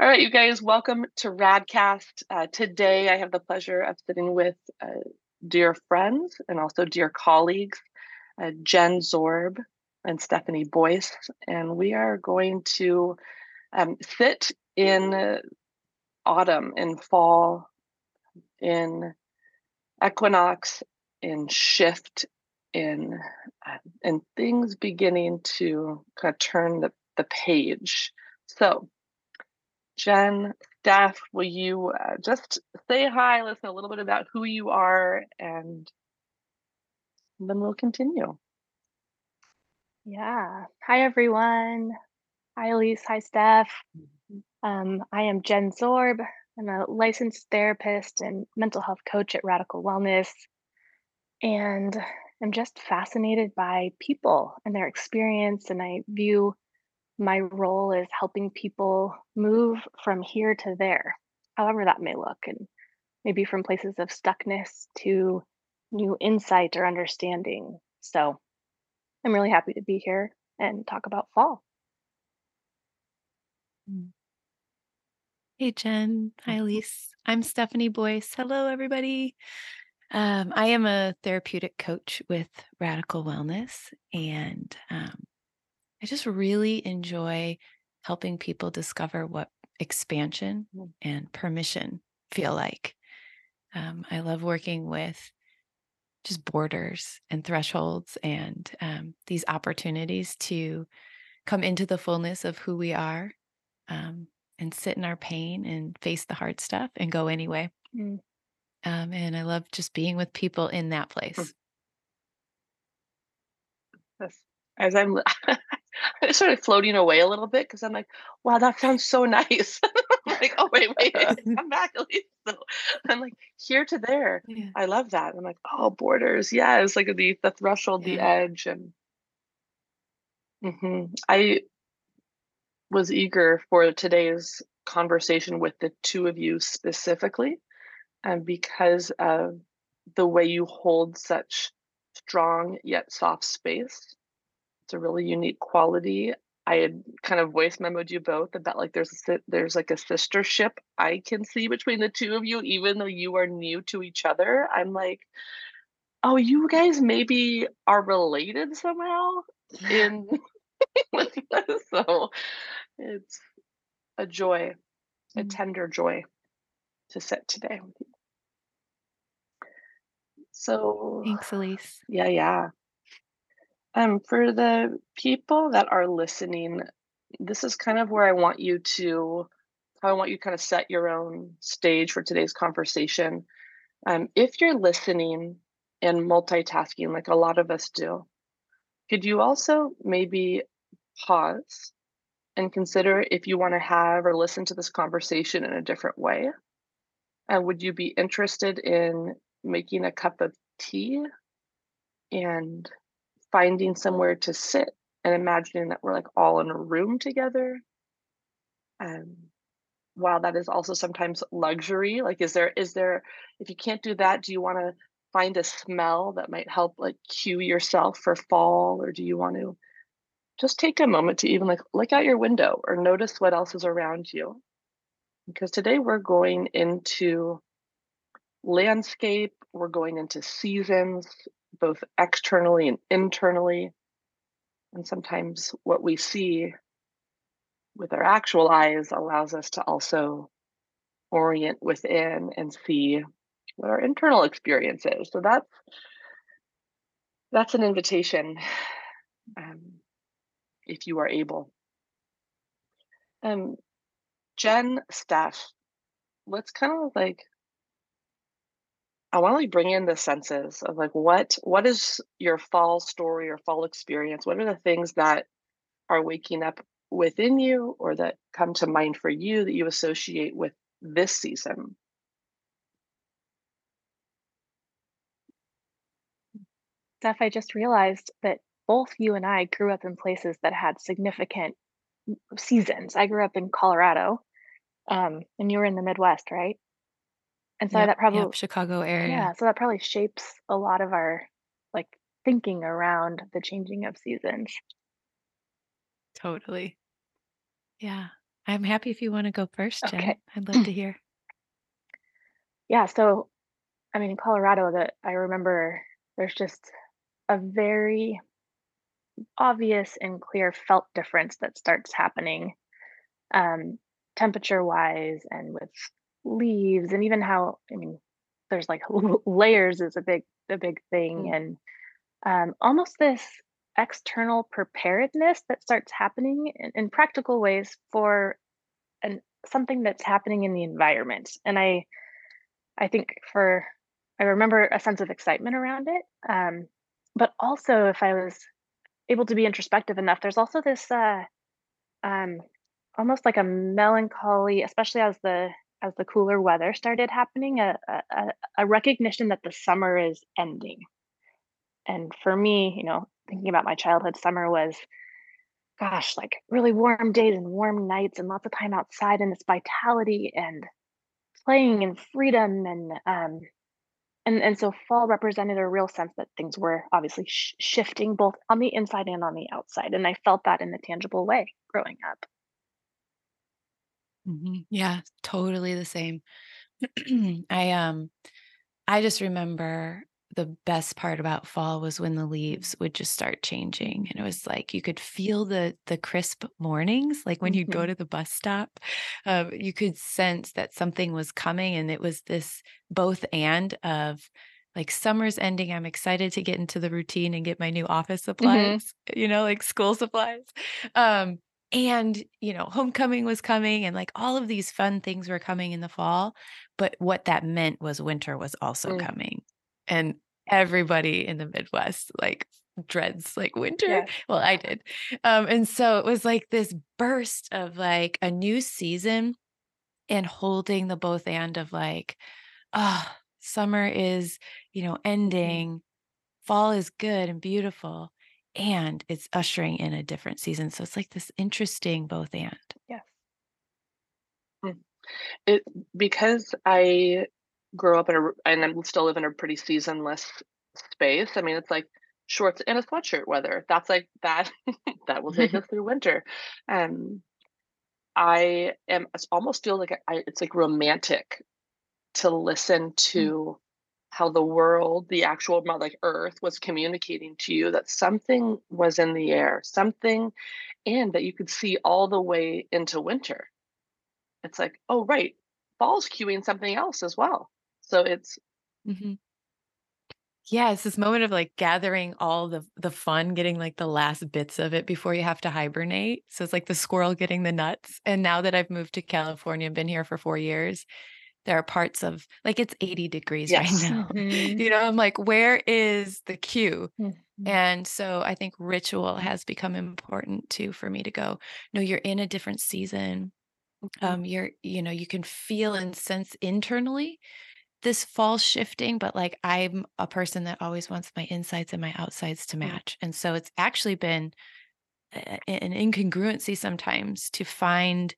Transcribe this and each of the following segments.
All right, you guys, welcome to Radcast. Uh, today, I have the pleasure of sitting with uh, dear friends and also dear colleagues, uh, Jen Zorb and Stefanie Boyce, and we are going to um, sit in autumn, in fall, in equinox, in shift, in uh, and things beginning to kind of turn the, the page. So, Jen, Steph, will you uh, just say hi, listen a little bit about who you are, and then we'll continue. Yeah. Hi, everyone. Hi, Elise. Hi, Steph. Um, I am Jen Zorb. I'm a licensed therapist and mental health coach at Radical Wellness. And I'm just fascinated by people and their experience. And I view my role is helping people move from here to there, however that may look, and maybe from places of stuckness to new insight or understanding. So I'm really happy to be here and talk about fall. Mm. Hey, Jen. Hi, mm-hmm. Elise. I'm Stefanie Boyce. Hello, everybody. Um, I am a therapeutic coach with Radical Wellness, and um, I just really enjoy helping people discover what expansion mm. and permission feel like. Um, I love working with just borders and thresholds and um, these opportunities to come into the fullness of who we are um, and sit in our pain and face the hard stuff and go anyway. Mm. Um, and I love just being with people in that hmm. place. As I'm, I started floating away a little bit because I'm like, wow, that sounds so nice. Like, oh wait, wait, come back at least. So I'm like here to there. Yeah. I love that. I'm like, oh, borders, yeah, it's like the the threshold, yeah. the edge, and mm-hmm. I was eager for today's conversation with the two of you specifically and because of the way you hold such strong yet soft space. It's a really unique quality. I had kind of voice memoed you both about like there's a, there's like a sistership I can see between the two of you, even though you are new to each other. I'm like, oh, you guys maybe are related somehow in so it's a joy, a mm. tender joy to sit today with you. So thanks, Elise. Yeah, yeah. Um, for the people that are listening, this is kind of where I want you to, I want you to kind of set your own stage for today's conversation. Um, if you're listening and multitasking, like a lot of us do, could you also maybe pause and consider if you want to have or listen to this conversation in a different way? And would you be interested in making a cup of tea and finding somewhere to sit and imagining that we're like all in a room together? Um, while that is also sometimes luxury, like is there is there if you can't do that, do you want to find a smell that might help like cue yourself for fall, or do you want to just take a moment to even like look out your window or notice what else is around you. Because today we're going into landscape, we're going into seasons, both externally and internally. And sometimes what we see with our actual eyes allows us to also orient within and see what our internal experience is. So that's that's an invitation um, if you are able. Um, Jen, Steph, let's kind of like I want to like bring in the senses of like what what is your fall story or fall experience? What are the things that are waking up within you or that come to mind for you that you associate with this season? Steph, I just realized that both you and I grew up in places that had significant seasons. I grew up in Colorado, um, and you were in the Midwest, right? And so Yep, that probably, yep, Chicago area. yeah, so that probably shapes a lot of our like thinking around the changing of seasons. Totally. Yeah. I'm happy if you want to go first, Jen. Okay. I'd love to hear. Yeah, so I mean, in Colorado, that I remember there's just a very obvious and clear felt difference that starts happening um, temperature wise and with leaves and even how I mean there's like layers is a big a big thing Mm. and um, almost this external preparedness that starts happening in, in practical ways for an something that's happening in the environment and I I think for I remember a sense of excitement around it um, but also if I was able to be introspective enough there's also this uh, um, almost like a melancholy, especially as the as the cooler weather started happening, a, a, a recognition that the summer is ending. And for me, you know, thinking about my childhood, summer was, gosh, like really warm days and warm nights and lots of time outside and this vitality and playing and freedom and um and and so fall represented a real sense that things were obviously sh- shifting both on the inside and on the outside and i felt that in a tangible way growing up Mhm. Yeah, totally the same. I um I just remember the best part about fall was when the leaves would just start changing and it was like you could feel the the crisp mornings like when you'd go Mhm. to the bus stop um, you could sense that something was coming and it was this both and of like summer's ending i'm excited to get into the routine and get my new office Mhm. supplies you know like school supplies um and you know homecoming was coming and like all of these fun things were coming in the fall but what that meant was winter was also Mm. coming. And everybody in the Midwest like dreads like winter. Yes. Well, I did. Um, and so it was like this burst of like a new season and holding the both and of like, ah, summer is, you know, ending, fall is good and beautiful, and it's ushering in a different season. So it's like this interesting both and. Yes. It because I grew up in a and I'm still live in a pretty seasonless space, I mean, it's like shorts and a sweatshirt weather. That's like that that will take us through winter. Um, I am it's almost feel like I it's like romantic to listen to how the world, the actual like Earth was communicating to you that something was in the air, something and that you could see all the way into winter. It's like, "Oh, right, fall's cueing something else as well." So it's mm-hmm. Yeah, it's this moment of like gathering all the the fun, getting like the last bits of it before you have to hibernate. So it's like the squirrel getting the nuts. And now that I've moved to California and been here for four years, there are parts of like it's 80 degrees right Yes. now. Mhm. You know, I'm like, where is the cue? Mhm. And so I think ritual has become important too for me to go, no, you're in a different season. Um, you're, you know, you can feel and sense internally this fall shifting, but like I'm a person that always wants my insides and my outsides to Mm. match. And so it's actually been an incongruency sometimes to find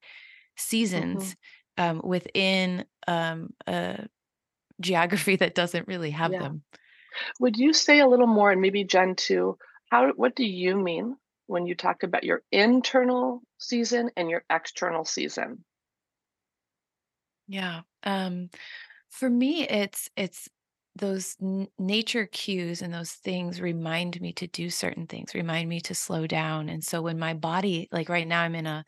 seasons um, within um, a geography that doesn't really have Yeah. them. Would you say a little more, and maybe Jen too, how what do you mean when you talk about your internal season and your external season? Yeah. Um, for me, it's it's those n- nature cues and those things remind me to do certain things, remind me to slow down. And so when my body, like right now, I'm in a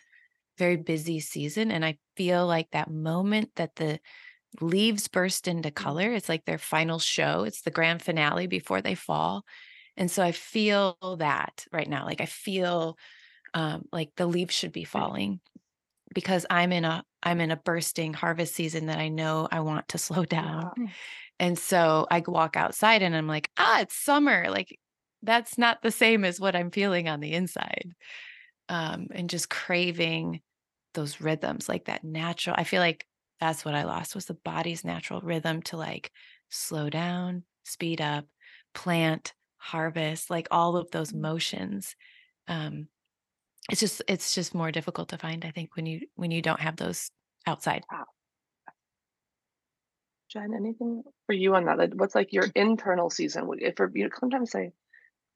very busy season, and I feel like that moment that the leaves burst into color, it's like their final show. It's the grand finale before they fall. And so I feel that right now. Like I feel um, like the leaves should be falling because I'm in a I'm in a bursting harvest season that I know I want to slow down. Yeah. And so I walk outside and I'm like, ah, it's summer. Like that's not the same as what I'm feeling on the inside. Um, and just craving those rhythms, like that natural. I feel like that's what I lost was the body's natural rhythm to like slow down, speed up, plant, harvest, like all of those motions. Um, it's just it's just more difficult to find, I think, when you when you don't have those outside. Jen, anything for you on that? What's like your internal season? If for you sometimes say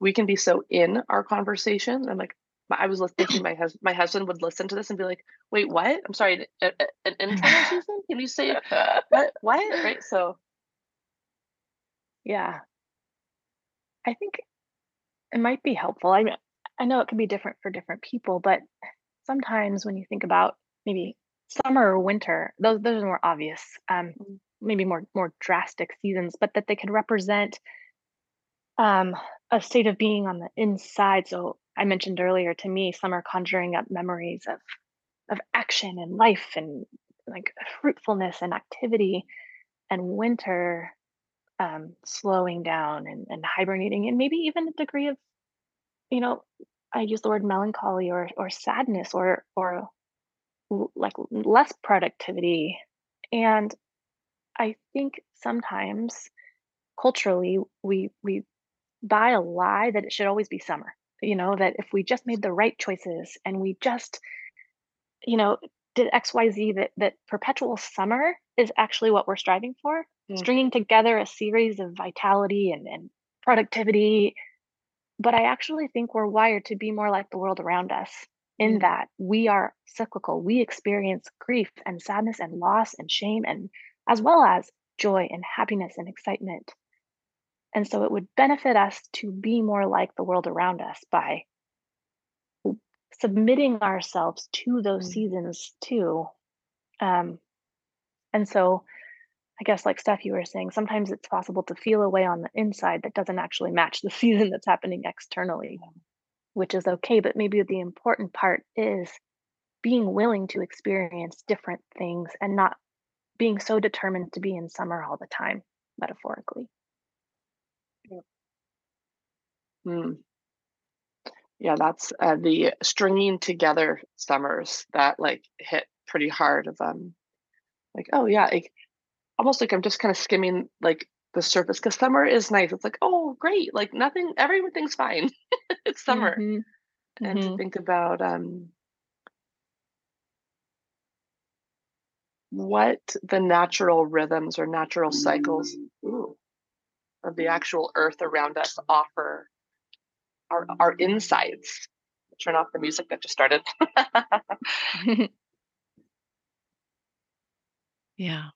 we can be so in our conversation. I'm like, I was lis- thinking my husband my husband would listen to this and be like, "Wait, what? I'm sorry, an, an internal season? Can you say what? What? Right? So Yeah. I think it might be helpful. I mean, I know it can be different for different people, but sometimes when you think about maybe summer or winter, those those are more obvious, um, Mm. maybe more more drastic seasons, but that they could represent um, a state of being on the inside. So I mentioned earlier, to me, summer conjuring up memories of of action and life and like fruitfulness and activity, and winter um, slowing down and, and hibernating, and maybe even a degree of you know, I use the word melancholy or or sadness or or like less productivity. And I think sometimes culturally we we buy a lie that it should always be summer. You know, that if we just made the right choices and we just, you know, did XYZ that that perpetual summer is actually what we're striving for. Mm. Stringing together a series of vitality and, and productivity but I actually think we're wired to be more like the world around us in Mm. that we are cyclical. We experience grief and sadness and loss and shame and as well as joy and happiness and excitement. And so it would benefit us to be more like the world around us by submitting ourselves to those Mm. seasons too. Um, and so I guess like Steph, you were saying, sometimes it's possible to feel a way on the inside that doesn't actually match the season that's happening externally. which is okay. But maybe the important part is being willing to experience different things and not being so determined to be in summer all the time, metaphorically. Mm. Yeah, that's uh, the stringing together summers that like hit pretty hard of um like oh yeah like almost like I'm just kind of skimming like the surface because summer is nice. It's like oh great like nothing everything's fine. it's summer hmm and to hmm think about um what the natural rhythms or natural cycles ooh, of the actual earth around us offer our our insides. Turn off the music that just started. Yeah.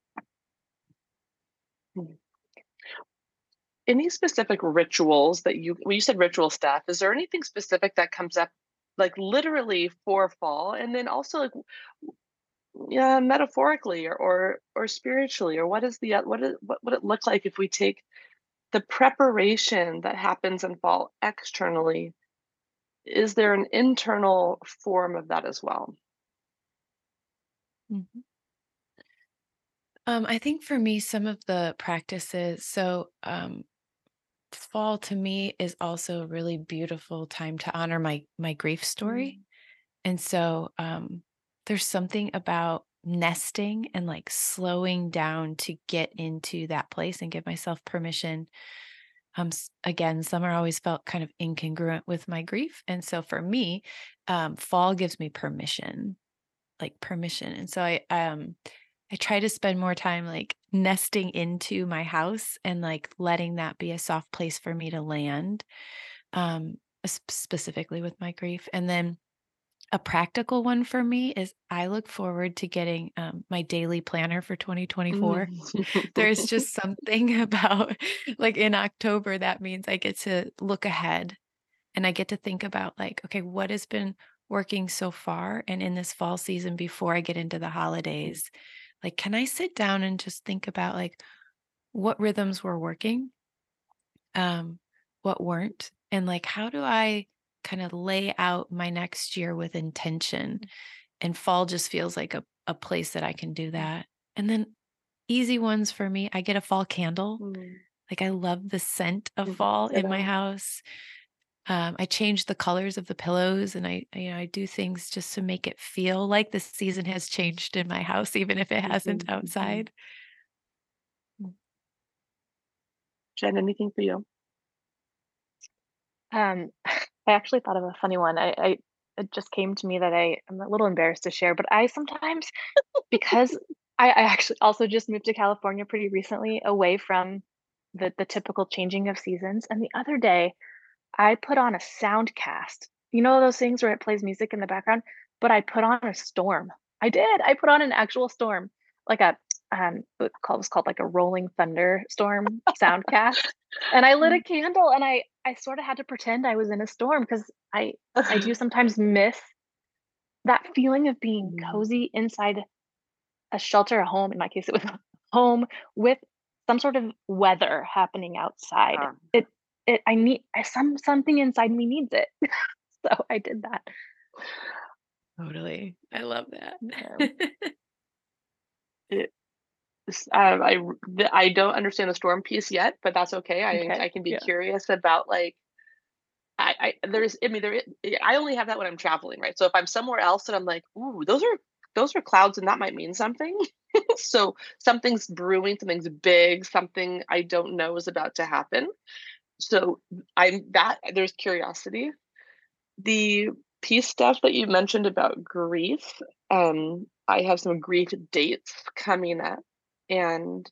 Any specific rituals that you when you said ritual Steph, is there anything specific that comes up like literally for fall and then also like yeah metaphorically or or, or spiritually or what is the uh, what is what would it look like if we take the preparation that happens in fall externally is there an internal form of that as well Mhm. Um, I think for me, some of the practices, so um, fall to me is also a really beautiful time to honor my my grief story. And so um, there's something about nesting and like slowing down to get into that place and give myself permission. Um, again, summer always felt kind of incongruent with my grief. And so for me, um, fall gives me permission, like permission. And so I um I try to spend more time like nesting into my house and like letting that be a soft place for me to land, um, specifically with my grief. And then a practical one for me is I look forward to getting um, my daily planner for 2024. There's Mm. just something about like in October, that means I get to look ahead and I get to think about like, okay, what has been working so far? And in this fall season before I get into the holidays, like, can I sit down and just think about like what rhythms were working, um, what weren't, and like how do I kind of lay out my next year with intention? And fall just feels like a, a place that I can do that. And then easy ones for me, I get a fall candle. Mm. Like I love the scent of fall in my house. Um, I change the colors of the pillows and I, I, you know, I do things just to make it feel like the season has changed in my house, even if it hasn't Mhm, mhm. outside. Jen, anything for you? Um, I actually thought of a funny one. I, I it just came to me that I am a little embarrassed to share, but I sometimes because I, I actually also just moved to California pretty recently, away from the the typical changing of seasons. And the other day, I put on a soundcast. you know those things where it plays music in the background, but I put on a storm. I did. I put on an actual storm, like a um, it was called like a rolling thunder storm soundcast, and I lit a candle, and I I sort of had to pretend I was in a storm because I I do sometimes miss that feeling of being Mm. cozy inside a shelter, a home. In my case, it was a home with some sort of weather happening outside. Um, It it I need I, some something inside me needs it, so I did that. Totally. I love Yeah. that. um, I I don't understand the storm piece yet, but that's okay. I Okay. I can be Yeah. curious about like I, I there's I mean there i- I only have that when I'm traveling, right? So if I'm somewhere else and I'm like, ooh, those are those are clouds and that might mean something. so something's brewing, something's big, something I don't know is about to happen. So I'm that there's curiosity. The piece stuff that you mentioned about grief, um, I have some grief dates coming up, and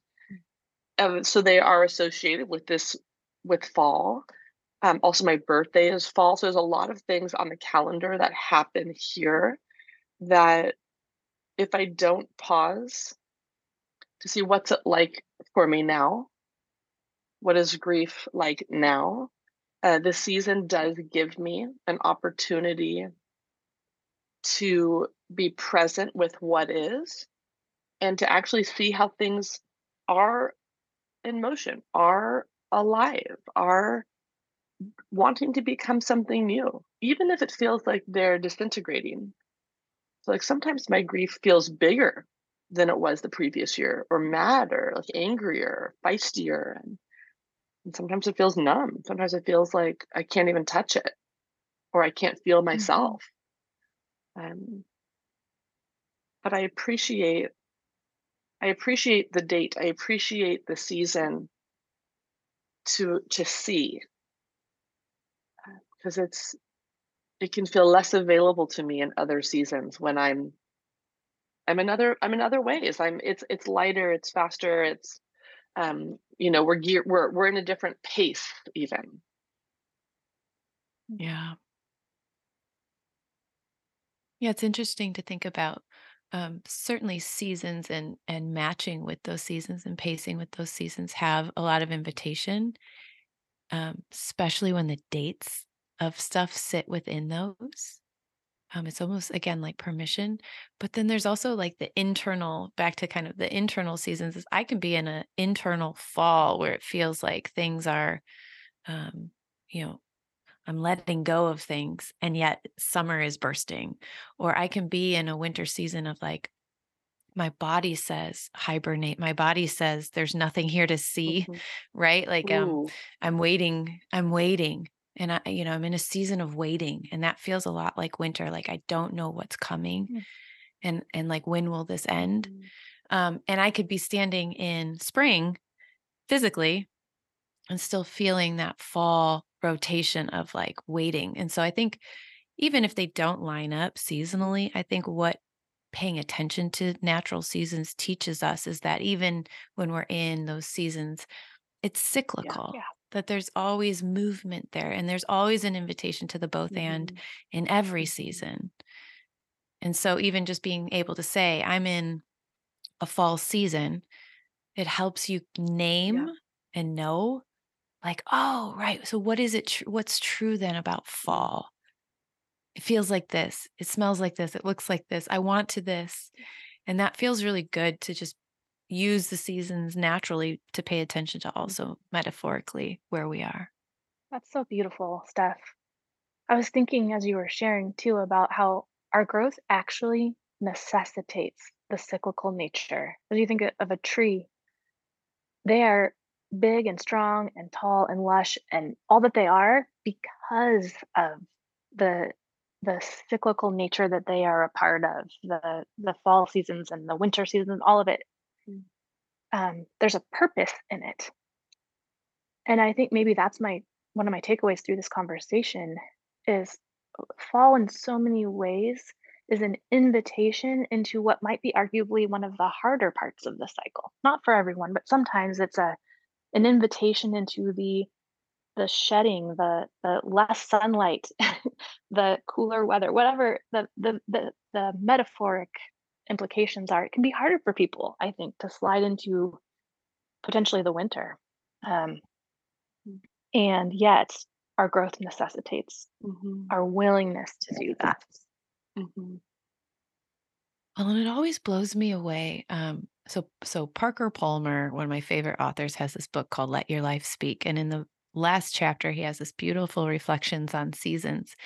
um, so they are associated with this with fall. Um, also, my birthday is fall, so there's a lot of things on the calendar that happen here that if I don't pause to see what's it like for me now, what is grief like now, uh, the season does give me an opportunity to be present with what is and to actually see how things are in motion, are alive, are wanting to become something new, even if it feels like they're disintegrating. So, like sometimes my grief feels bigger than it was the previous year, or madder, like angrier, feistier, and, and sometimes it feels numb. Sometimes it feels like I can't even touch it, or I can't feel myself. Um, but I appreciate I appreciate the date. I appreciate the season to to see because it's it can feel less available to me in other seasons when I'm I'm another I'm in other ways. I'm it's it's lighter, it's faster, it's um you know we're gear we're we're in a different pace even. Yeah. Yeah, it's interesting to think about um, certainly seasons and and matching with those seasons and pacing with those seasons have a lot of invitation, um, especially when the dates of stuff sit within those. Um, it's almost again like permission, but then there's also like the internal back to kind of the internal seasons. Is I can be in an internal fall where it feels like things are, um, you know, I'm letting go of things and yet summer is bursting. Or I can be in a winter season of like, my body says hibernate. My body says there's nothing here to see, Mhm. right? Like um I'm waiting, I'm waiting. And I, you know, I'm in a season of waiting. And that feels a lot like winter. Like I don't know what's coming. Mm. And and like when will this end? mm, Um, and I could be standing in spring physically and still feeling that fall rotation of like waiting. And so I think even if they don't line up seasonally, I think what paying attention to natural seasons teaches us is that even when we're in those seasons, it's cyclical. yeah. That there's always movement there and there's always an invitation to the both and mhm, in every Mhm. season. And so even just being able to say, I'm in a fall season, it helps you name and know like, oh, right. So what is it? Tr- what's true then about fall? It feels like this. It smells like this. It looks like this. I want to this. And that feels really good to just use the seasons naturally to pay attention to mm. also metaphorically where we are. That's so beautiful, Steph. I was thinking as you were sharing too about how our growth actually necessitates the cyclical nature. As you think of a tree, they are big and strong and tall and lush and all that they are because of the the cyclical nature that they are a part of the the fall seasons and the winter seasons all of it. Mm. um, there's a purpose in it. And i think maybe that's my one of my takeaways through this conversation is uh, fall in so many ways is an invitation into what might be arguably one of the harder parts of the cycle. Not for everyone but sometimes it's a an invitation into the the shedding, the the less sunlight, the cooler weather, whatever the the the the metaphoric implications are, it can be harder for people, I think, to slide into potentially the winter. Um, and yet, our growth necessitates Mhm. our willingness to do that. Mhm. Well, and it always blows me away. Um, so so Parker Palmer, one of my favorite authors, has this book called Let Your Life Speak. And in the last chapter, he has this beautiful reflections on seasons.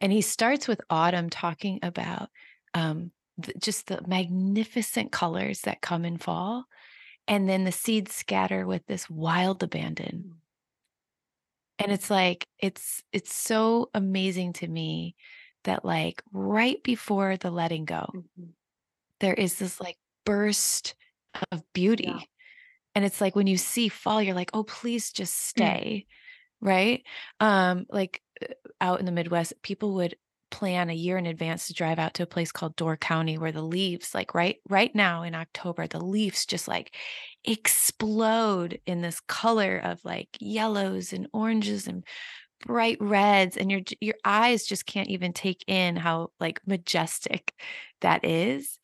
And he starts with autumn talking about um, th- just the magnificent colors that come in fall. And then the seeds scatter with this wild abandon. And it's like, it's it's so amazing to me that like right before the letting go, Mhm. there is this like burst of beauty. And it's like when you see fall, you're like, oh, please just stay. Right. Um, like uh, out in the Midwest, people would plan a year in advance to drive out to a place called Door County where the leaves, like right right now in October, the leaves just like explode in this color of like yellows and oranges and bright reds and your your eyes just can't even take in how like majestic that is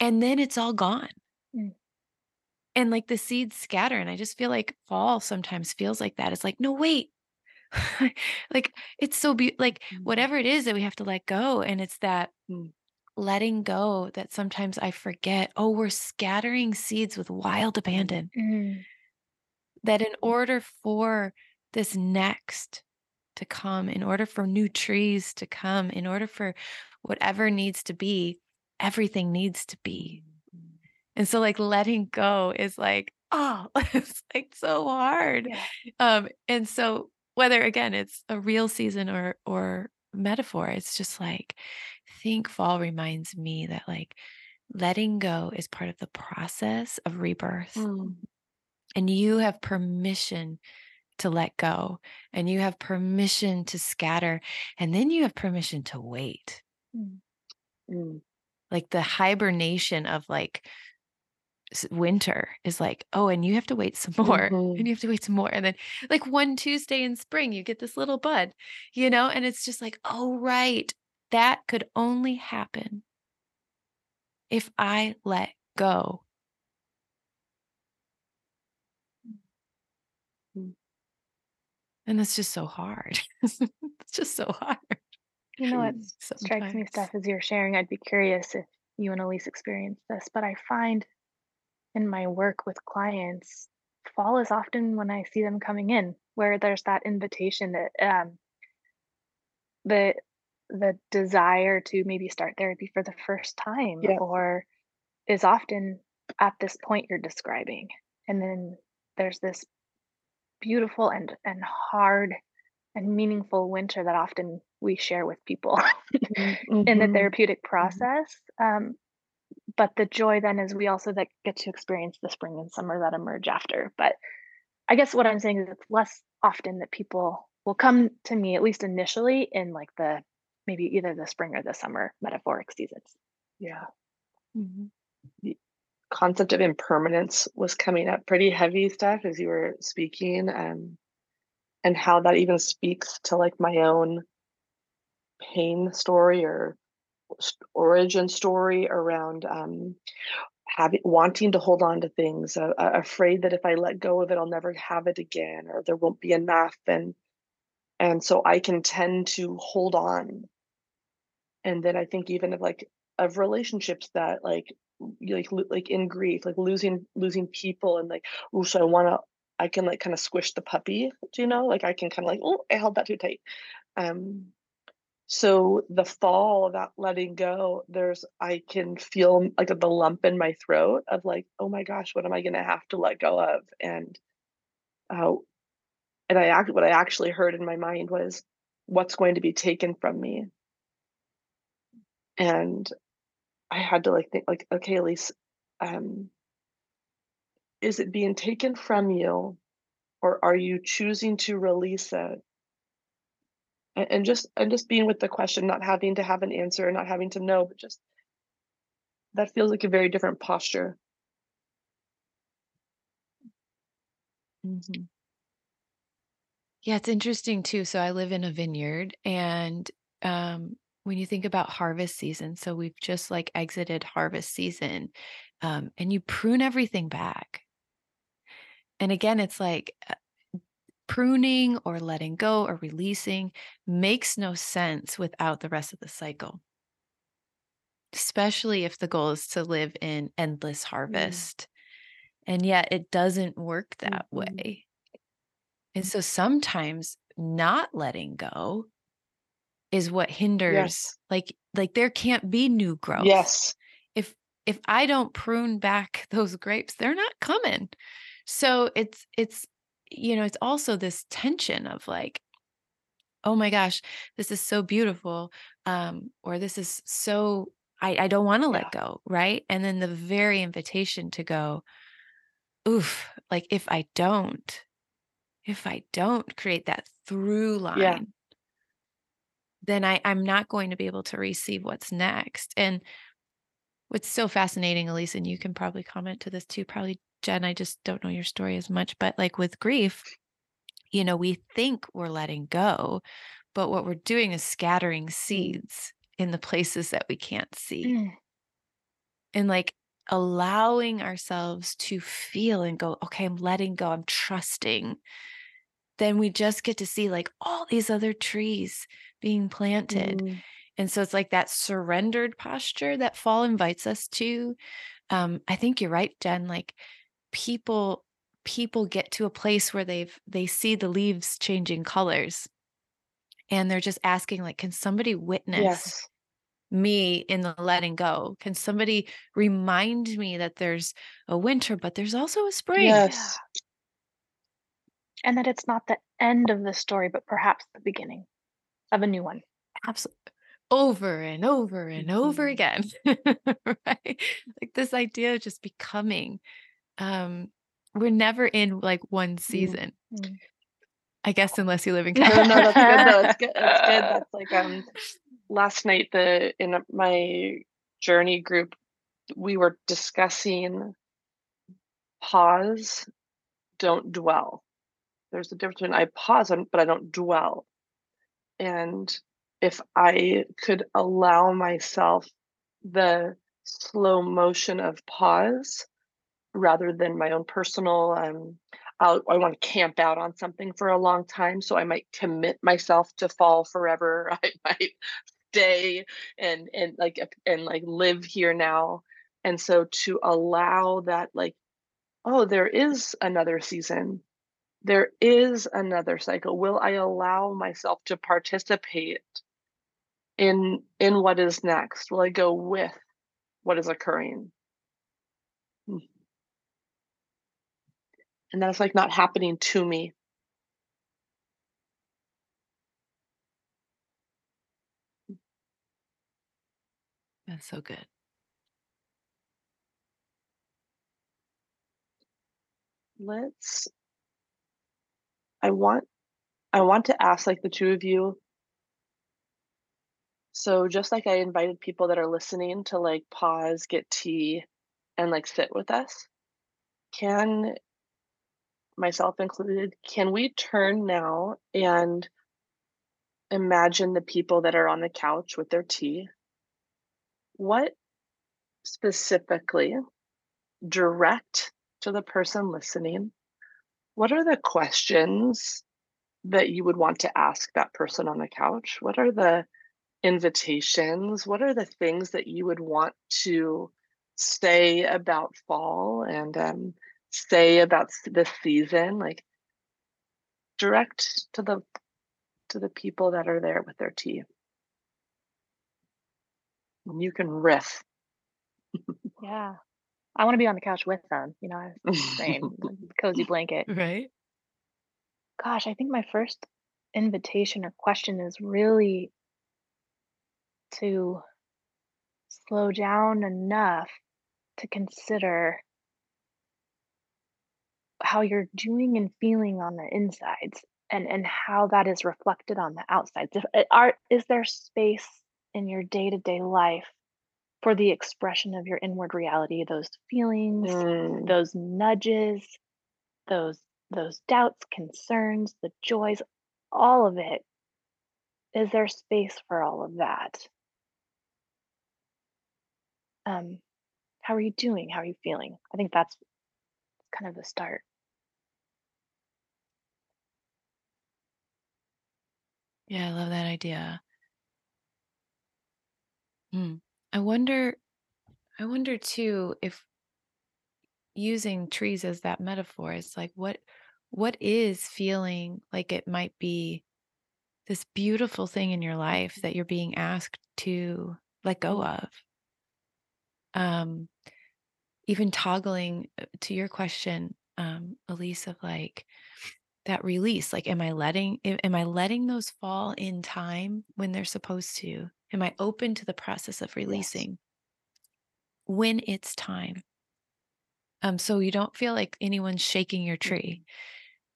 and then it's all gone Mm. and like the seeds scatter and i just feel like fall sometimes feels like that it's like no wait like it's so be like Mm. whatever it is that we have to let go and it's that Mm. letting go that sometimes i forget oh we're scattering seeds with wild abandon Mm. that in order for this next to come, in order for new trees to come, in order for whatever needs to be, everything needs to be. And so like letting go is like, oh, it's like so hard. Yeah. Um, and so whether again it's a real season or or metaphor, it's just like think fall reminds me that like letting go is part of the process of rebirth Mm. and you have permission to let go and you have permission to scatter and then you have permission to wait Mm. Mm. like the hibernation of like winter is like oh and you have to wait some more Mhm. and you have to wait some more and then like one tuesday in spring you get this little bud you know and it's just like oh right that could only happen if i let go Mm. And it's just so hard it's just so hard You know what strikes me. Steph, as you're sharing, I'd be curious if you and Elise experienced this, but I find in my work with clients, fall is often when I see them coming in, where there's that invitation that um, the the desire to maybe start therapy for the first time Yeah. or is often at this point you're describing. And then there's this beautiful and and hard and meaningful winter that often we share with people in the Mhm. therapeutic process. Um, but the joy then is we also that get to experience the spring and summer that emerge after. But I guess what I'm saying is it's less often that people will come to me, at least initially, in like the maybe either the spring or the summer metaphoric seasons. Yeah. Mhm. Concept of impermanence was coming up pretty heavy stuff as you were speaking, um, and how that even speaks to like my own pain story or origin story around um, having wanting to hold on to things, uh, afraid that if I let go of it, I'll never have it again, or there won't be enough, and and so I can tend to hold on. And then I think even of like of relationships that like like like in grief, like losing losing people and like oh, so I want to I can like kind of squish the puppy, do you know? Like I can kind of like oh, I held that too tight. Um, so the fall, that letting go, there's I can feel like the lump in my throat of like oh my gosh, what am I gonna have to let go of? And uh, and I act what I actually heard in my mind was what's going to be taken from me and I had to like think like, okay, Elise, um, is it being taken from you or are you choosing to release it? And, and just and just being with the question, not having to have an answer, not having to know, but just that feels like a very different posture. Mhm. Yeah, it's interesting too. So I live in a vineyard and um when you think about harvest season, so we've just like exited harvest season um and you prune everything back. And again, it's like uh, pruning or letting go or releasing makes no sense without the rest of the cycle. Especially if the goal is to live in endless Mm. harvest. And yet it doesn't work that Mhm. way. And so sometimes not letting go is what hinders Yes. like like there can't be new growth. Yes. If if I don't prune back those grapes, they're not coming. So it's it's you know, it's also this tension of like, oh my gosh, this is so beautiful. Um, or this is so I, I don't want to Yeah. let go, right? And then the very invitation to go, oof, like if I don't, if I don't create that through Yeah. Then I, I'm not going to be able to receive what's next. And what's so fascinating, Elise, and you can probably comment to this too, probably Jen, I just don't know your story as much, but like with grief, you know, we think we're letting go, but what we're doing is scattering seeds in the places that we can't see Mm. and like allowing ourselves to feel and go, okay, I'm letting go, I'm trusting. Then we just get to see like all these other trees being planted. Mm. And so it's like that surrendered posture that fall invites us to. Um, I think you're right, Jen. Like people people get to a place where they've they see the leaves changing colors and they're just asking like can somebody witness Yes. me in the letting go can somebody remind me that there's a winter but there's also a spring Yes. And that it's not the end of the story, but perhaps the beginning of a new one. absolutely over and over and over Mhm. again right like this idea of just becoming um we're never in like one season Mm. i guess unless you live in No, no, that's good. No, that's good. That's good. That's like um last night the in my journey group we were discussing pause, don't dwell. There's a difference between I pause but I don't dwell. And if I could allow myself the slow motion of pause rather than my own personal um I'll, I want to camp out on something for a long time, so I might commit myself to fall forever. I might stay and and like and like live here now. And so to allow that, like, oh, there is another season, there is another cycle. Will I allow myself to participate in in what is next? Will I go with what is occurring? Hmm. And that's like not happening to me. that's so good Let's I want I want to ask like the two of you. So just like I invited people that are listening to like pause, get tea, and like sit with us, can myself included, can we turn now and imagine the people that are on the couch with their tea? What specifically direct to the person listening? What are the questions that you would want to ask that person on the couch? What are the invitations? What are the things that you would want to say about fall and um, say about this season? Like direct to the to the people that are there with their tea. And you can riff. Yeah. I want to be on the couch with them. You know, saying, cozy blanket. right Gosh, I think my first invitation or question is really to slow down enough to consider how you're doing and feeling on the insides and and how that is reflected on the outsides. If, uh, are is there space in your day-to-day life for the expression of your inward reality, those feelings, Mm, those nudges, those those doubts, concerns, the joys, all of it, is there space for all of that? Um, how are you doing? How are you feeling? I think that's kind of the start. Yeah, I love that idea. Hmm. I wonder I wonder too if using trees as that metaphor is like what what is feeling like it might be this beautiful thing in your life that you're being asked to let go Mm, of. Um, even toggling uh, to your question, um, Elise, of like that release. Like, am I letting am I letting those fall in time when they're supposed to? Am I open to the process of Yes. releasing when it's time? Um, so you don't feel like anyone's shaking your tree. Mhm,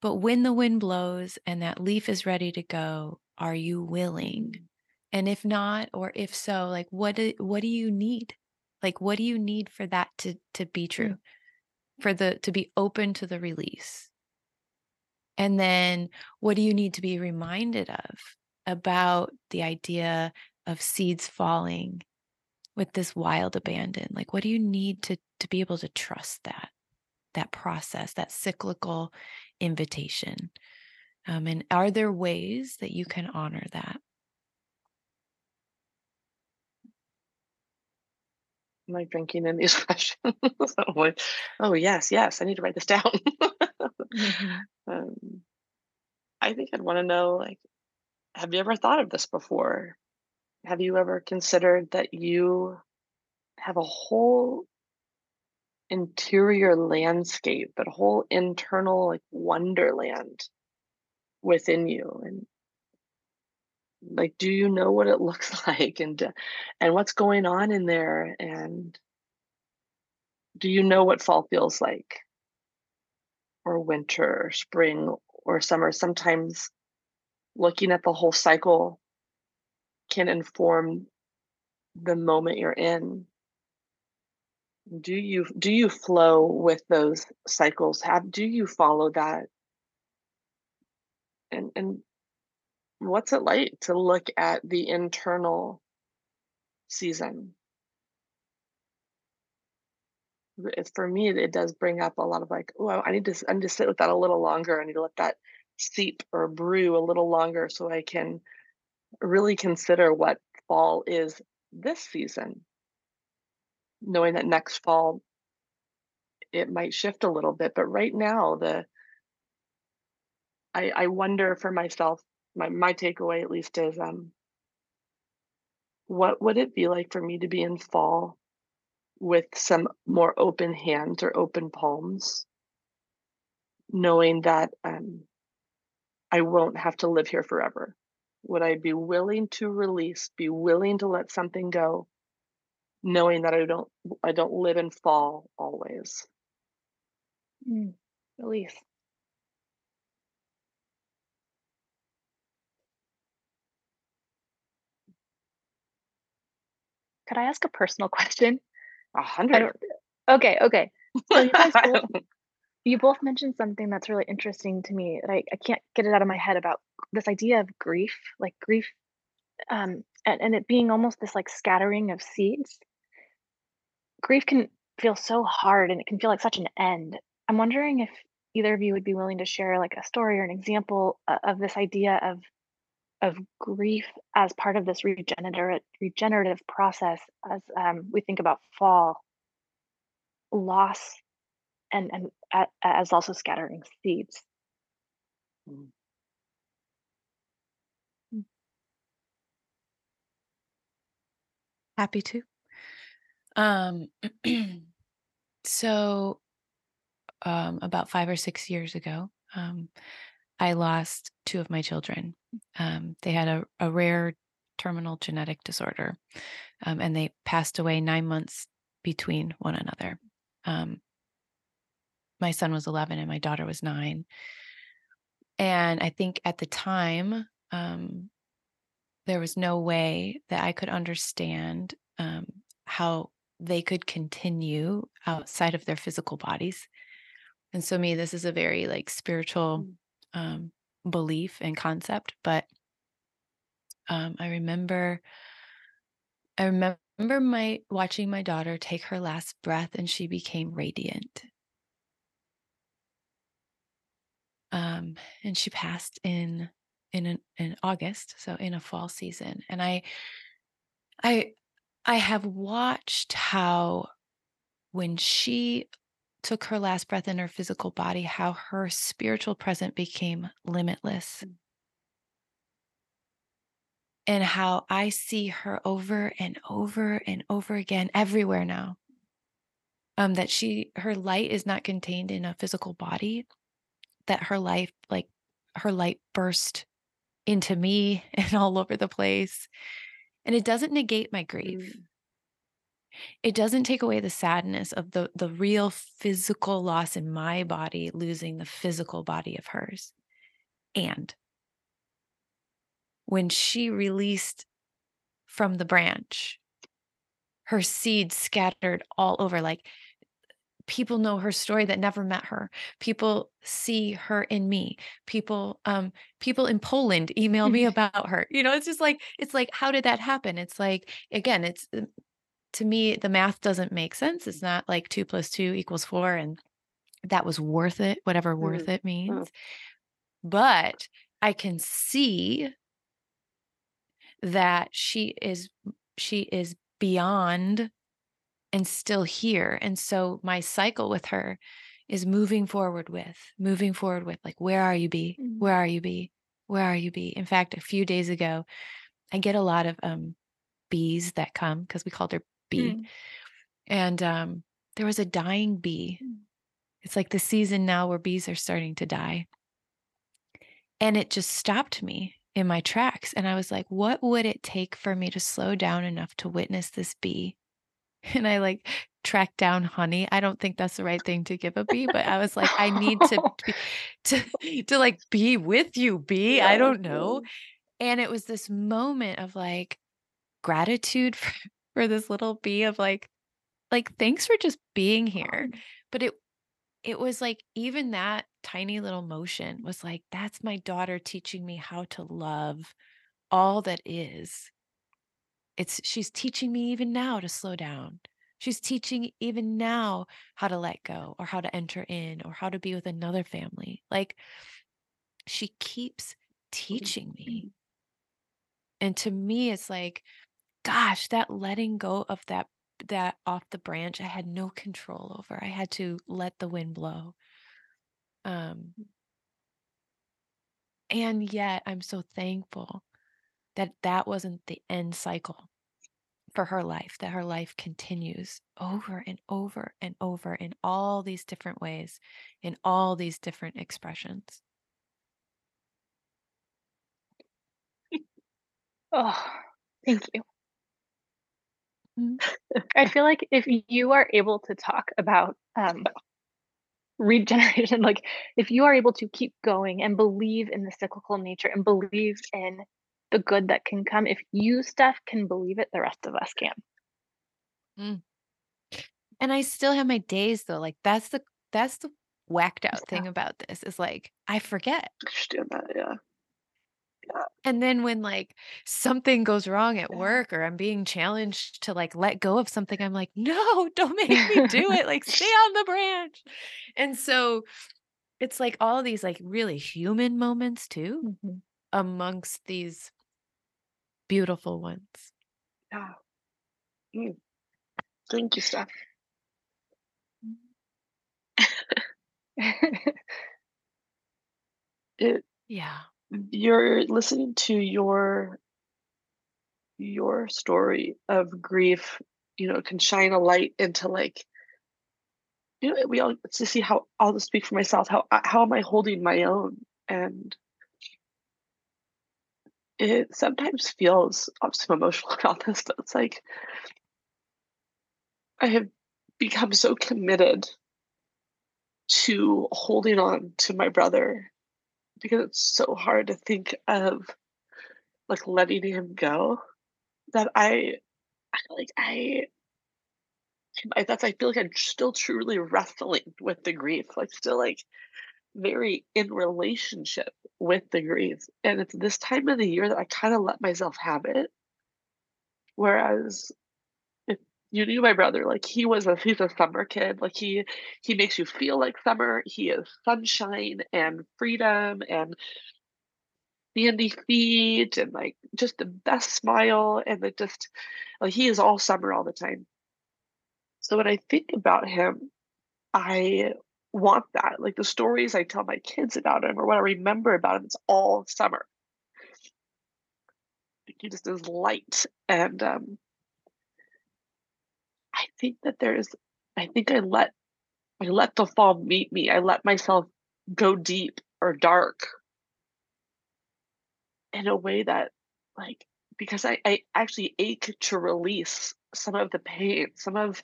But when the wind blows and that leaf is ready to go, are you willing? mhm, And if not, or if so, like what do, what do you need? Like what do you need for that to to be true? Mm, For the to be open to the release? And then what do you need to be reminded of about the idea of seeds falling with this wild abandon? Like what do you need to to be able to trust that that process, that cyclical invitation? Um, and are there ways that you can honor that? I'm like drinking in these questions. Like, oh yes, yes, I need to write this down. mhm. um, I think I'd want to know, like, have you ever thought of this before? Have you ever considered that you have a whole interior landscape, but a whole internal like wonderland within you? And like, do you know what it looks like and uh, and what's going on in there? And do you know what fall feels like, or winter, or spring, or summer? Sometimes looking at the whole cycle can inform the moment you're in. Do you do you flow with those cycles? Have do you follow that? And and what's it like to look at the internal season? For me, it does bring up a lot of like, oh, I need to I need to sit with that a little longer. I need to let that seep or brew a little longer so I can really consider what fall is this season, knowing that next fall it might shift a little bit. But right now, the I, I wonder for myself, my my takeaway at least is um what would it be like for me to be in fall with some more open hands or open palms, knowing that um I won't have to live here forever? Would I be willing to release, be willing to let something go, knowing that I don't I don't live in fall always? Mm. Release. Could I ask a personal question? A hundred. Okay, okay. So you guys both you both mentioned something that's really interesting to me that I, I can't get it out of my head about this idea of grief, like grief, um, and, and it being almost this like scattering of seeds. Grief can feel so hard and it can feel like such an end. I'm wondering if either of you would be willing to share like a story or an example uh, of this idea of of grief as part of this regenerative regenerative process as um, we think about fall, loss, and and a- as also scattering seeds. Mm, Happy to. Um, so um, about five or six years ago, um, I lost two of my children. Um, they had a, a rare terminal genetic disorder, um, and they passed away nine months between one another. Um, my son was 11 and my daughter was nine. And I think at the time, um, there was no way that I could understand um, how they could continue outside of their physical bodies. And so, me, this is a very like spiritual mm, um, belief and concept, but um, I remember I remember my watching my daughter take her last breath and she became radiant. Um, and she passed in in an, in August, so in a fall season. And I I I have watched how when she took her last breath in her physical body, how her spiritual present became limitless. And how I see her over and over and over again everywhere now. Um, that she her light is not contained in a physical body, that her life, like her light burst into me and all over the place. And it doesn't negate my grief. Mm. It doesn't take away the sadness of the the real physical loss in my body losing the physical body of hers. And when she released from the branch, her seeds scattered all over like people know her story that never met her. People see her in me. People um people in poland email me about her. You know it's just like it's like how did that happen? It's like again it's uh, to me the math doesn't make sense it's not like two plus two equals four and that was worth it whatever worth Mm, it means but i can see that she is she is beyond and still here. And so my cycle with her is moving forward with, moving forward with like, where are you, B? Mm. Where are you, B? Where are you, B? In fact, a few days ago, I get a lot of um bees that come because we called her B. Mm. And um there was a dying bee. Mm. It's like the season now where bees are starting to die. And it just stopped me in my tracks. And I was like, what would it take for me to slow down enough to witness this bee and I like tracked down honey. I don't think that's the right thing to give a bee, but I was like, I need to be, to to like be with you, bee. I don't know. And it was this moment of like gratitude for, for this little bee of like, like thanks for just being here. But it it was like even that tiny little motion was like, that's my daughter teaching me how to love all that is it's she's teaching me even now to slow down. She's teaching even now how to let go or how to enter in or how to be with another family. Like she keeps teaching me. And to me it's like gosh, that letting go of that that off the branch I had no control over. I had to let the wind blow. Um and yet I'm so thankful that that wasn't the end cycle for her life, that her life continues over and over and over in all these different ways, in all these different expressions. Oh, thank you. Mm. I feel like if you are able to talk about um, regeneration, like if you are able to keep going and believe in the cyclical nature and believe in the good that can come, if you, Steph, can believe it, the rest of us can. And I still have my days though. Like that's the that's the whacked out Yeah. thing about this is like I forget. understand that. Yeah. And then when like something goes wrong at work or I'm being challenged to like let go of something, I'm like, no, don't make me do it. Like stay on the branch. And so it's like all these like really human moments too Mhm. amongst these beautiful ones. Yeah. Mm. Thank you, Steph. It Yeah. You're listening to your your story of grief, you know, can shine a light into like you know, we all to see how I'll just speak for myself, how uh, how am I holding my own? And it sometimes feels I'm emotional about this, but it's like I have become so committed to holding on to my brother because it's so hard to think of like letting him go that I, I like I, I that's I feel like I'm still truly wrestling with the grief, like still like very in relationship with the grief. And it's this time of the year that I kind of let myself have it. Whereas you knew my brother, like he was a he's a summer kid. Like he he makes you feel like summer. He is sunshine and freedom and sandy feet and like just the best smile and it just like he is all summer all the time. So when I think about him, I want that. Like the stories I tell my kids about him or what I remember about him, it's all summer. He just is light. And um, think that there's, I think I let, I let the fall meet me. I let myself go deep or dark in a way that, like, because I, I actually ache to release some of the pain, some of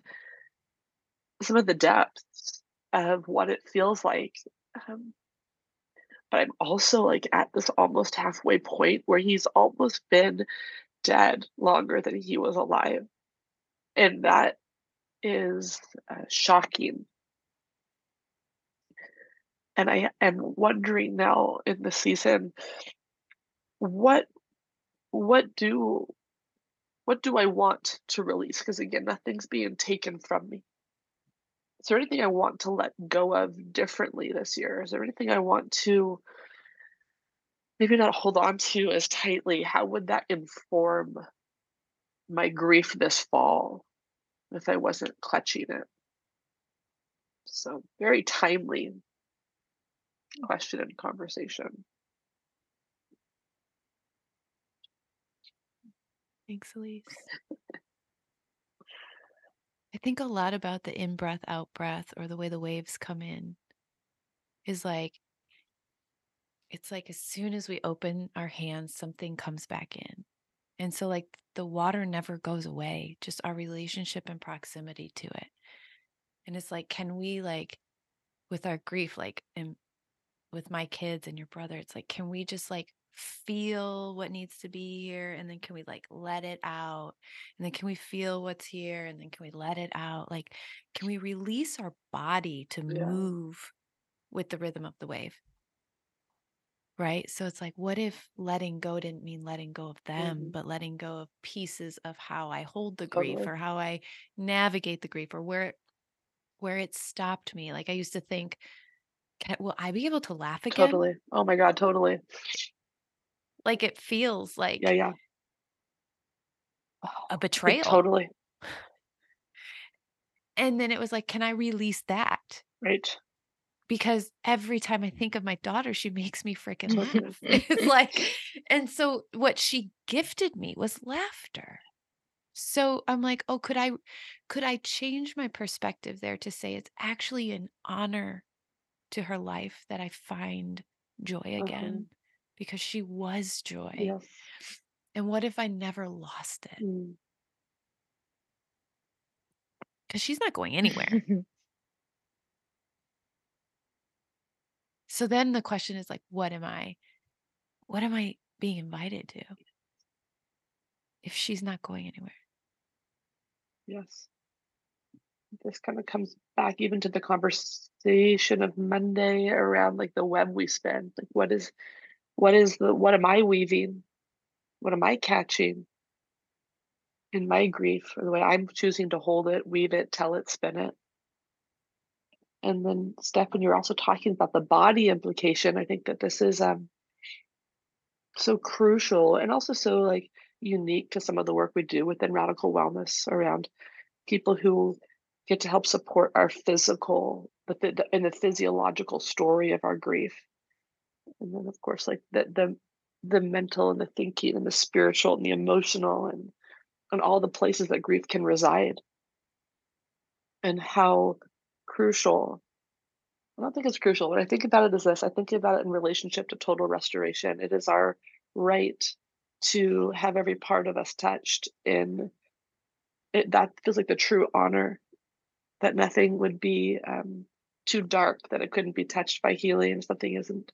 some of the depths of what it feels like. Um, but I'm also like at this almost halfway point where he's almost been dead longer than he was alive. And that is uh, shocking. And I am wondering now in the season, what what do what do I want to release? Because again, nothing's being taken from me is there anything I want to let go of differently this year? Is there anything I want to maybe not hold on to as tightly? How would that inform my grief this fall if I wasn't clutching it? So, very timely question and conversation. Thanks, Elise. I think a lot about the in breath, out breath, or the way the waves come in is like, it's like as soon as we open our hands, something comes back in. And so, like, the water never goes away, just our relationship and proximity to it. And it's like, can we, like, with our grief, like, and with my kids and your brother, it's like, can we just, like, feel what needs to be here? And then can we like let it out? And then can we feel what's here? And then can we let it out? Like can we release our body to Yeah. move with the rhythm of the wave right so it's like what if letting go didn't mean letting go of them Mhm. but letting go of pieces of how i hold the grief Totally. or how i navigate the grief or where where it stopped me like i used to think can, will i be able to laugh again Totally. Oh my God, totally. like it feels like Yeah, yeah. a betrayal totally. And then it was like, can I release that? Right. Because every time I think of my daughter, she makes me freaking laugh. It's like, and so what she gifted me was laughter. So I'm like, oh, could I could I change my perspective there to say it's actually an honor to her life that I find joy Uh-huh. again because she was joy. Yes. And what if I never lost it? Mm. Because she's not going anywhere. So then the question is like, what am I, what am I being invited to if she's not going anywhere? Yes. This kind of comes back even to the conversation of Monday around like the web we spin. Like what is what is the what am I weaving? What am I catching in my grief or the way I'm choosing to hold it, weave it, tell it, spin it? And then Stefan, you're also talking about the body implication. I think that this is um so crucial and also so like unique to some of the work we do within radical wellness around people who get to help support our physical the, in the physiological story of our grief and then of course like the the the mental and the thinking and the spiritual and the emotional and and all the places that grief can reside and how crucial I don't think it's crucial. When I think about it as this, I think about it in relationship to total restoration. It is our right to have every part of us touched in it that feels like the true honor that nothing would be um, too dark that it couldn't be touched by healing something isn't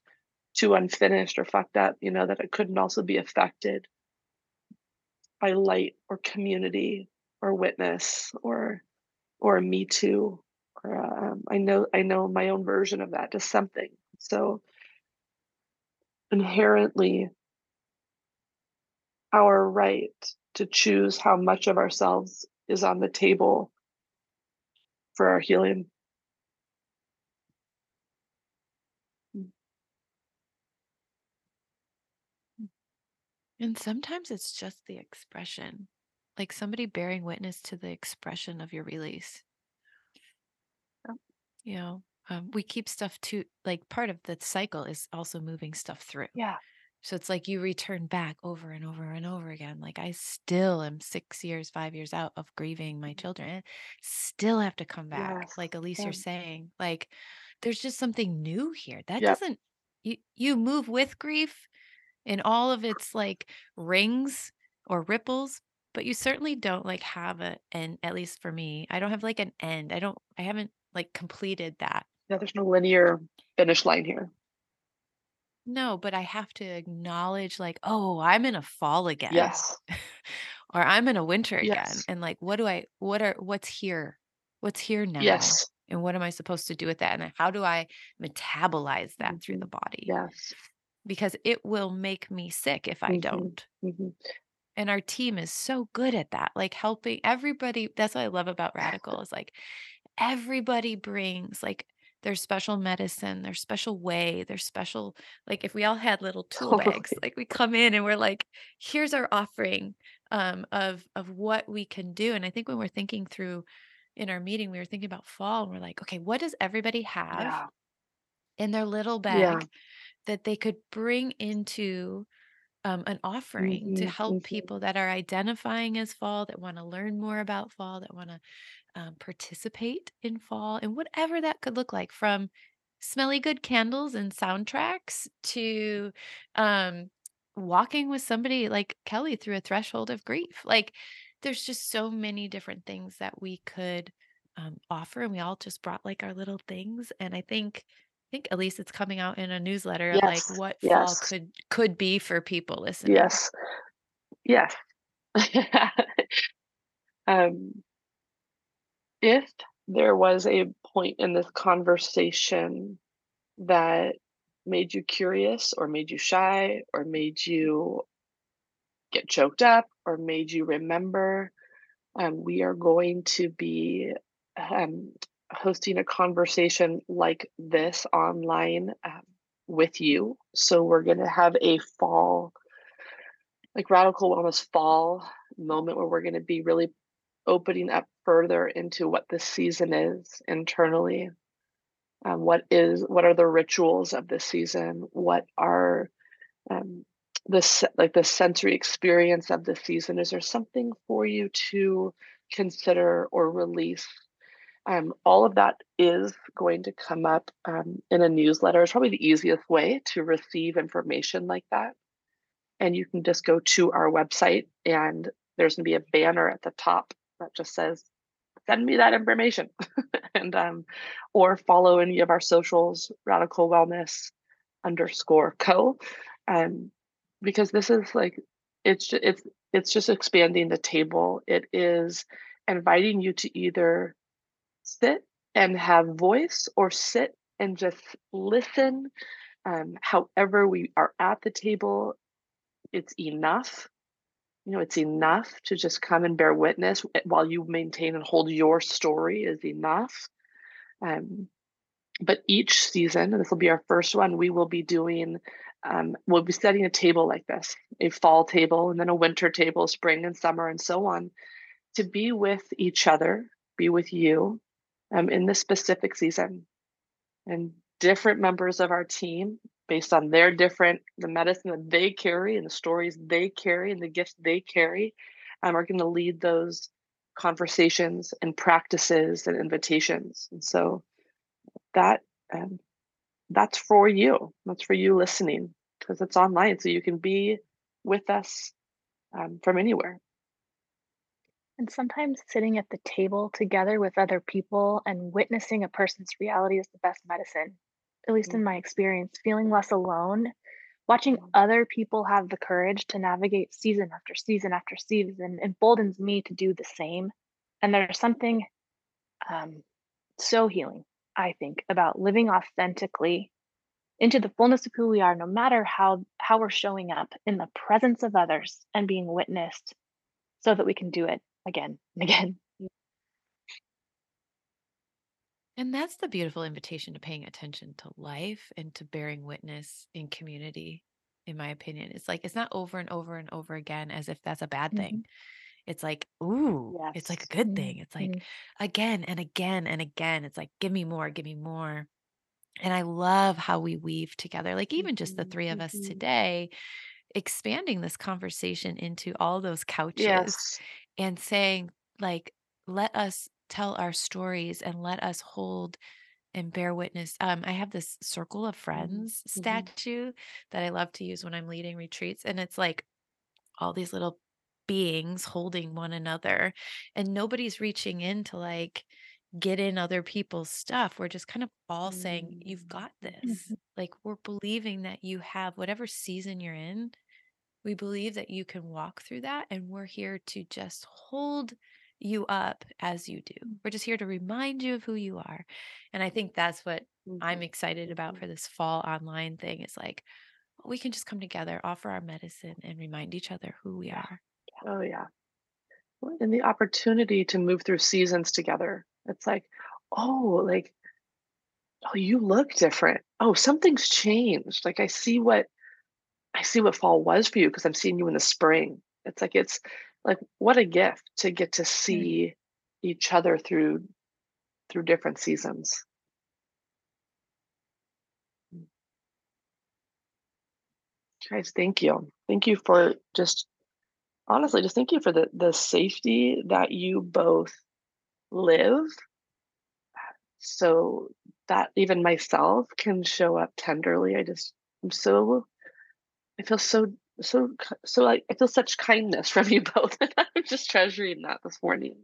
too unfinished or fucked up you know that it couldn't also be affected by light or community or witness or or me too uh, um, i know i know my own version of that just something So inherently, our right to choose how much of ourselves is on the table for our healing. And sometimes it's just the expression, like somebody bearing witness to the expression of your release. You know, um, we keep stuff to like part of the cycle is also moving stuff through. Yeah. So it's like you return back over and over and over again. Like I still am six years, five years out of grieving my children, still have to come back. Yes. Like Elise, Yeah. you're saying, like there's just something new here. That Yep. doesn't you you move with grief in all of its like rings or ripples, but you certainly don't like have a and at least for me, I don't have like an end. I don't I haven't like completed that. Yeah, there's no linear finish line here. No, but I have to acknowledge like, oh, I'm in a fall again. Yes. or I'm in a winter again. Yes. And like what do I what are what's here? What's here now? Yes. And what am I supposed to do with that? And how do I metabolize that through Mhm. the body? Yes. Because it will make me sick if I Mhm. don't. Mhm. And our team is so good at that, like helping everybody. That's what I love about Radical is like everybody brings like their special medicine, their special way, their special like if we all had little tool bags, like we come in and we're like, here's our offering um of of what we can do. And I think when we're thinking through in our meeting, we were thinking about fall and we're like, okay, what does everybody have Yeah. in their little Yeah. bag that they could bring into um, an offering to Mhm. help Mhm. people that are identifying as fall, that want to learn more about fall, that want to um, participate in fall, and whatever that could look like from smelly good candles and soundtracks to um, walking with somebody like Kelly through a threshold of grief. Like, there's just so many different things that we could um, offer, and we all just brought like our little things. And I think I think at least it's coming out in a newsletter of like Yes. what fall could could be for people listening. Yes. Yes. um, if there was a point in this conversation that made you curious or made you shy or made you get choked up or made you remember, um, we are going to be um, hosting a conversation like this online um, with you. So we're going to have a fall, like radical wellness fall moment where we're going to be really opening up further into what this season is internally. Um, what is what are the rituals of this season? What are um, the like the sensory experience of the season? Is there something for you to consider or release? Um, all of that is going to come up um, in a newsletter. It's probably the easiest way to receive information like that. And you can just go to our website, and there's going to be a banner at the top that just says, "Send me that information," and um, or follow any of our socials, Radical Wellness underscore Co. Um, because this is like it's it's it's just expanding the table. It is inviting you to either sit and have voice or sit and just listen. Um, however, we are at the table, it's enough. You know, it's enough to just come and bear witness eh, while you maintain and hold your story is enough. Um, but each season, and this will be our first one, we will be doing, um, we'll be setting a table like this a fall table, and then a winter table, spring and summer, and so on to be with each other, be with you um, in this specific season. And different members of our team, based on their different, the medicine that they carry and the stories they carry and the gifts they carry, um, are going to lead those conversations and practices and invitations. And so that um, that's for you. That's for you listening because it's online, so you can be with us um, from anywhere. And sometimes sitting at the table together with other people and witnessing a person's reality is the best medicine, at least in my experience. Feeling less alone, watching Mhm. other people have the courage to navigate season after season after season emboldens me to do the same. And there's something um, so healing, I think, about living authentically into the fullness of who we are, no matter how how we're showing up in the presence of others and being witnessed so that we can do it again and again. And that's the beautiful invitation to paying attention to life and to bearing witness in community, in my opinion. It's like it's not over and over and over again as if that's a bad thing. Mhm. It's like, ooh, it's like a good thing. It's like Mhm. again and again and again. It's like, give me more, give me more. And I love how we weave together, like even just the Mhm. three of us Mhm. today, expanding this conversation into all those couches Yes. and saying, like, let us tell our stories and let us hold and bear witness. Um, I have this circle of Mhm. friends Mhm. statue that I love to use when I'm leading retreats. And it's like all these little beings holding one another, and nobody's reaching in to like get in other people's stuff. We're just kind of all saying, You've Mm, got this. Mhm. Like, we're believing that you have whatever season you're in, we believe that you can walk through that, and we're here to just hold you up as you do. We're just here to remind you of who you are. And I think that's what I'm mhm, excited about mhm. for this fall online thing is like, we can just come together, offer our medicine, and remind each other who we are. Oh, yeah. And the opportunity to move through seasons together. It's like, oh, like, oh, you look different. Oh, something's changed. Like I see what I see what fall was for you because I'm seeing you in the spring. It's like it's like what a gift to get to Mm. see each other through through different seasons. Guys, thank you. Thank you for just honestly, just thank you for the the safety that you both live so that even myself can show up tenderly. I just I'm so I feel so so so like I feel such kindness from you both. I'm just treasuring that this morning.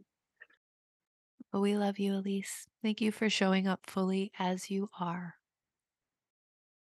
We love you, Elise. Thank you for showing up fully as you are.